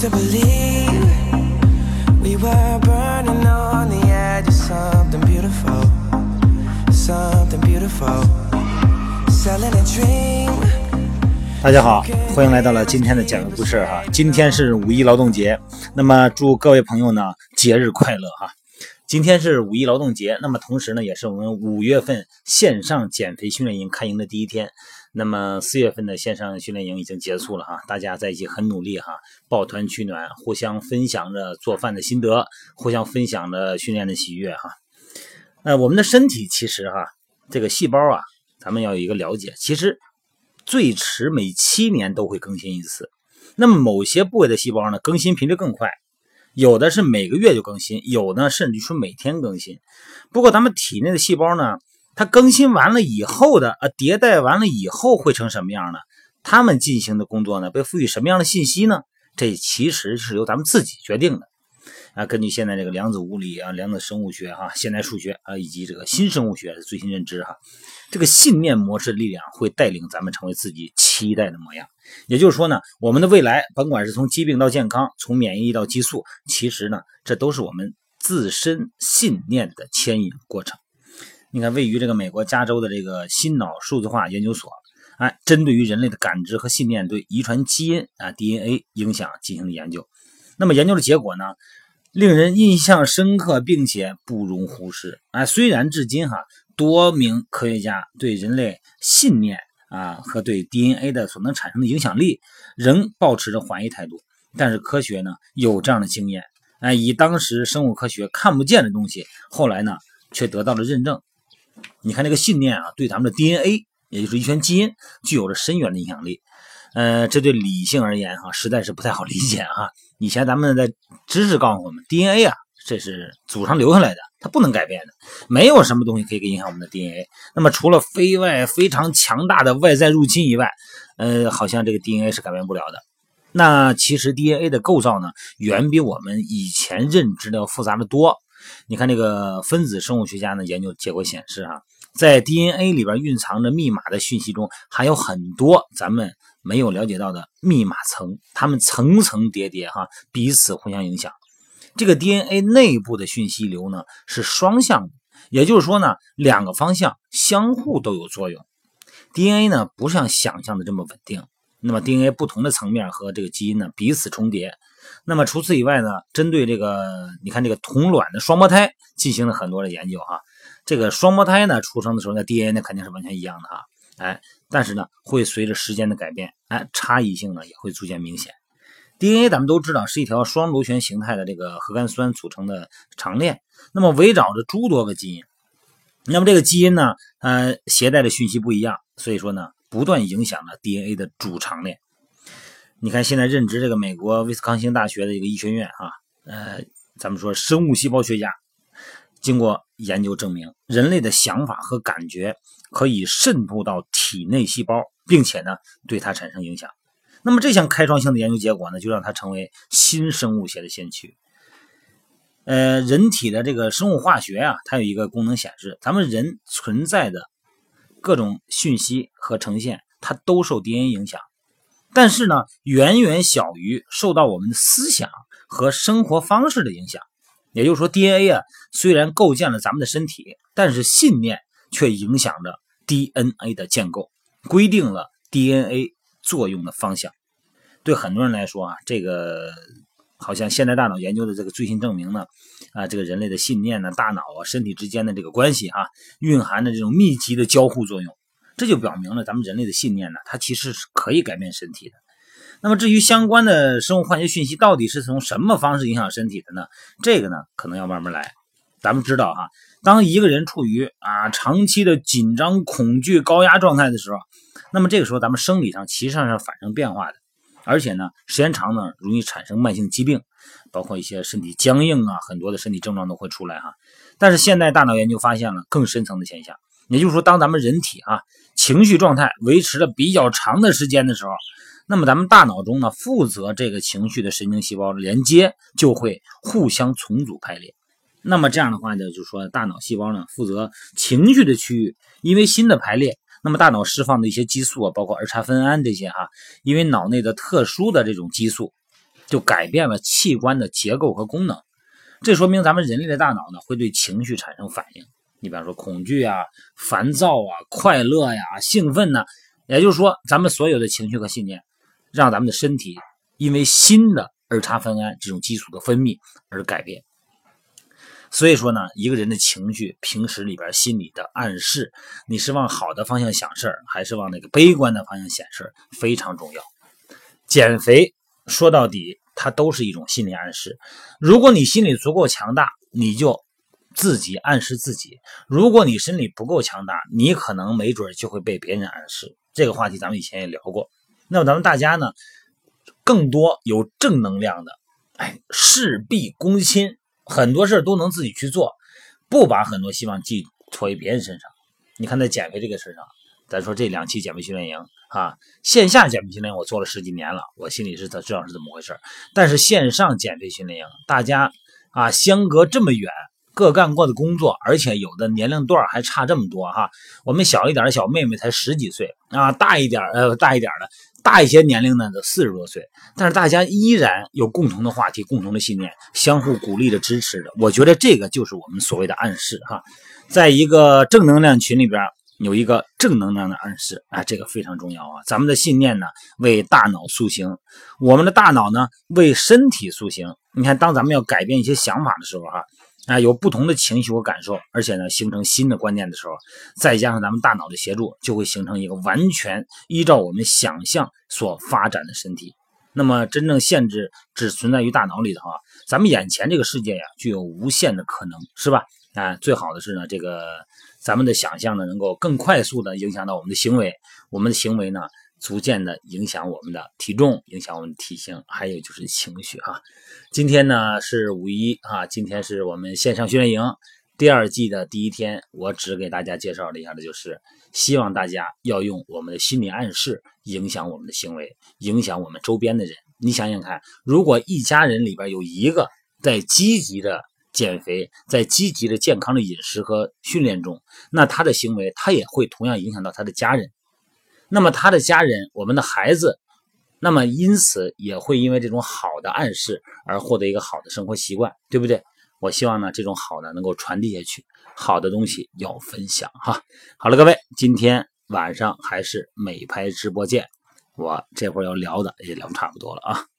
to believe we were burning on the edge of something beautiful, something beautiful. Selling a dream. 大家好，欢迎来到了今天的讲个故事哈。今天是五一劳动节，那么祝各位朋友呢节日快乐哈。今天是五一劳动节，那么同时呢也是我们五月份线上减肥训练营开营的第一天。那么四月份的线上训练营已经结束了哈，大家在一起很努力哈，抱团取暖，互相分享着做饭的心得，互相分享着训练的喜悦哈。呃，我们的身体其实哈，这个细胞啊，咱们要有一个了解，其实最迟每七年都会更新一次。那么某些部位的细胞呢，更新频率更快，有的是每个月就更新，有呢甚至说每天更新。不过咱们体内的细胞呢？它更新完了以后的，呃，迭代完了以后会成什么样呢？他们进行的工作呢，被赋予什么样的信息呢？这其实是由咱们自己决定的，啊，根据现在这个量子物理啊、量子生物学哈、现代数学啊以及这个新生物学的最新认知哈，这个信念模式力量会带领咱们成为自己期待的模样。也就是说呢，我们的未来，甭管是从疾病到健康，从免疫到激素，其实呢，这都是我们自身信念的牵引过程。你看，位于这个美国加州的这个心脑数字化研究所，哎，针对于人类的感知和信念对遗传基因啊 DNA 影响进行了研究。那么研究的结果呢，令人印象深刻，并且不容忽视。啊，虽然至今哈多名科学家对人类信念啊和对 DNA 的所能产生的影响力仍保持着怀疑态度，但是科学呢有这样的经验，哎，以当时生物科学看不见的东西，后来呢却得到了认证。你看这个信念啊，对咱们的 DNA，也就是遗传基因，具有着深远的影响力。呃，这对理性而言哈，实在是不太好理解哈。以前咱们的知识告诉我们，DNA 啊，这是祖上留下来的，它不能改变的，没有什么东西可以影响我们的 DNA。那么除了非外非常强大的外在入侵以外，呃，好像这个 DNA 是改变不了的。那其实 DNA 的构造呢，远比我们以前认知的要复杂的多。你看，这个分子生物学家呢研究结果显示，哈，在 DNA 里边蕴藏着密码的讯息中，还有很多咱们没有了解到的密码层，它们层层叠叠，哈，彼此互相影响。这个 DNA 内部的讯息流呢是双向，也就是说呢，两个方向相互都有作用。DNA 呢不像想象的这么稳定，那么 DNA 不同的层面和这个基因呢彼此重叠。那么除此以外呢，针对这个，你看这个同卵的双胞胎进行了很多的研究哈。这个双胞胎呢，出生的时候呢，DNA 呢肯定是完全一样的哈，哎，但是呢，会随着时间的改变，哎，差异性呢也会逐渐明显。DNA 咱们都知道是一条双螺旋形态的这个核苷酸组成的长链，那么围绕着诸多个基因，那么这个基因呢，呃，携带的讯息不一样，所以说呢，不断影响了 DNA 的主长链。你看，现在任职这个美国威斯康星大学的一个医学院啊，呃，咱们说生物细胞学家，经过研究证明，人类的想法和感觉可以渗透到体内细胞，并且呢，对它产生影响。那么这项开创性的研究结果呢，就让它成为新生物学的先驱。呃，人体的这个生物化学啊，它有一个功能显示，咱们人存在的各种讯息和呈现，它都受 DNA 影响。但是呢，远远小于受到我们的思想和生活方式的影响。也就是说，DNA 啊，虽然构建了咱们的身体，但是信念却影响着 DNA 的建构，规定了 DNA 作用的方向。对很多人来说啊，这个好像现代大脑研究的这个最新证明呢，啊，这个人类的信念呢，大脑啊，身体之间的这个关系哈，蕴含着这种密集的交互作用。这就表明了咱们人类的信念呢，它其实是可以改变身体的。那么至于相关的生物化学讯息到底是从什么方式影响身体的呢？这个呢，可能要慢慢来。咱们知道哈，当一个人处于啊长期的紧张、恐惧、高压状态的时候，那么这个时候咱们生理上其实上是发生变化的，而且呢，时间长呢，容易产生慢性疾病，包括一些身体僵硬啊，很多的身体症状都会出来哈。但是现代大脑研究发现了更深层的现象。也就是说，当咱们人体啊情绪状态维持了比较长的时间的时候，那么咱们大脑中呢负责这个情绪的神经细胞连接就会互相重组排列。那么这样的话呢，就是说大脑细胞呢负责情绪的区域，因为新的排列，那么大脑释放的一些激素啊，包括儿茶酚胺这些哈，因为脑内的特殊的这种激素，就改变了器官的结构和功能。这说明咱们人类的大脑呢会对情绪产生反应。你比方说恐惧啊、烦躁啊、快乐呀、兴奋呢，也就是说，咱们所有的情绪和信念，让咱们的身体因为新的儿茶酚胺这种激素的分泌而改变。所以说呢，一个人的情绪，平时里边心理的暗示，你是往好的方向想事儿，还是往那个悲观的方向想事儿，非常重要。减肥说到底，它都是一种心理暗示。如果你心理足够强大，你就自己暗示自己；如果你心理不够强大，你可能没准就会被别人暗示。这个话题咱们以前也聊过。那么咱们大家呢，更多有正能量的，哎，事必躬亲。很多事都能自己去做，不把很多希望寄托于别人身上。你看在减肥这个事上，咱说这两期减肥训练营啊，线下减肥训练我做了十几年了，我心里是知道是怎么回事。但是线上减肥训练营，大家啊相隔这么远，各干各的工作，而且有的年龄段还差这么多哈。我们小一点的小妹妹才十几岁啊，大一点呃大一点的。大一些年龄呢，都四十多岁，但是大家依然有共同的话题、共同的信念，相互鼓励着、支持着。我觉得这个就是我们所谓的暗示哈，在一个正能量群里边有一个正能量的暗示啊，这个非常重要啊。咱们的信念呢，为大脑塑形，我们的大脑呢，为身体塑形。你看，当咱们要改变一些想法的时候哈。啊有不同的情绪和感受，而且呢，形成新的观念的时候，再加上咱们大脑的协助，就会形成一个完全依照我们想象所发展的身体。那么，真正限制只存在于大脑里头啊，咱们眼前这个世界呀，具有无限的可能，是吧？啊，最好的是呢，这个咱们的想象呢，能够更快速的影响到我们的行为，我们的行为呢。逐渐的影响我们的体重，影响我们的体型，还有就是情绪哈。今天呢是五一啊，今天是我们线上训练营第二季的第一天，我只给大家介绍了一下的，就是希望大家要用我们的心理暗示影响我们的行为，影响我们周边的人。你想想看，如果一家人里边有一个在积极的减肥，在积极的健康的饮食和训练中，那他的行为他也会同样影响到他的家人。那么他的家人，我们的孩子，那么因此也会因为这种好的暗示而获得一个好的生活习惯，对不对？我希望呢，这种好的能够传递下去，好的东西要分享哈。好了，各位，今天晚上还是美拍直播见，我这会儿要聊的也聊差不多了啊。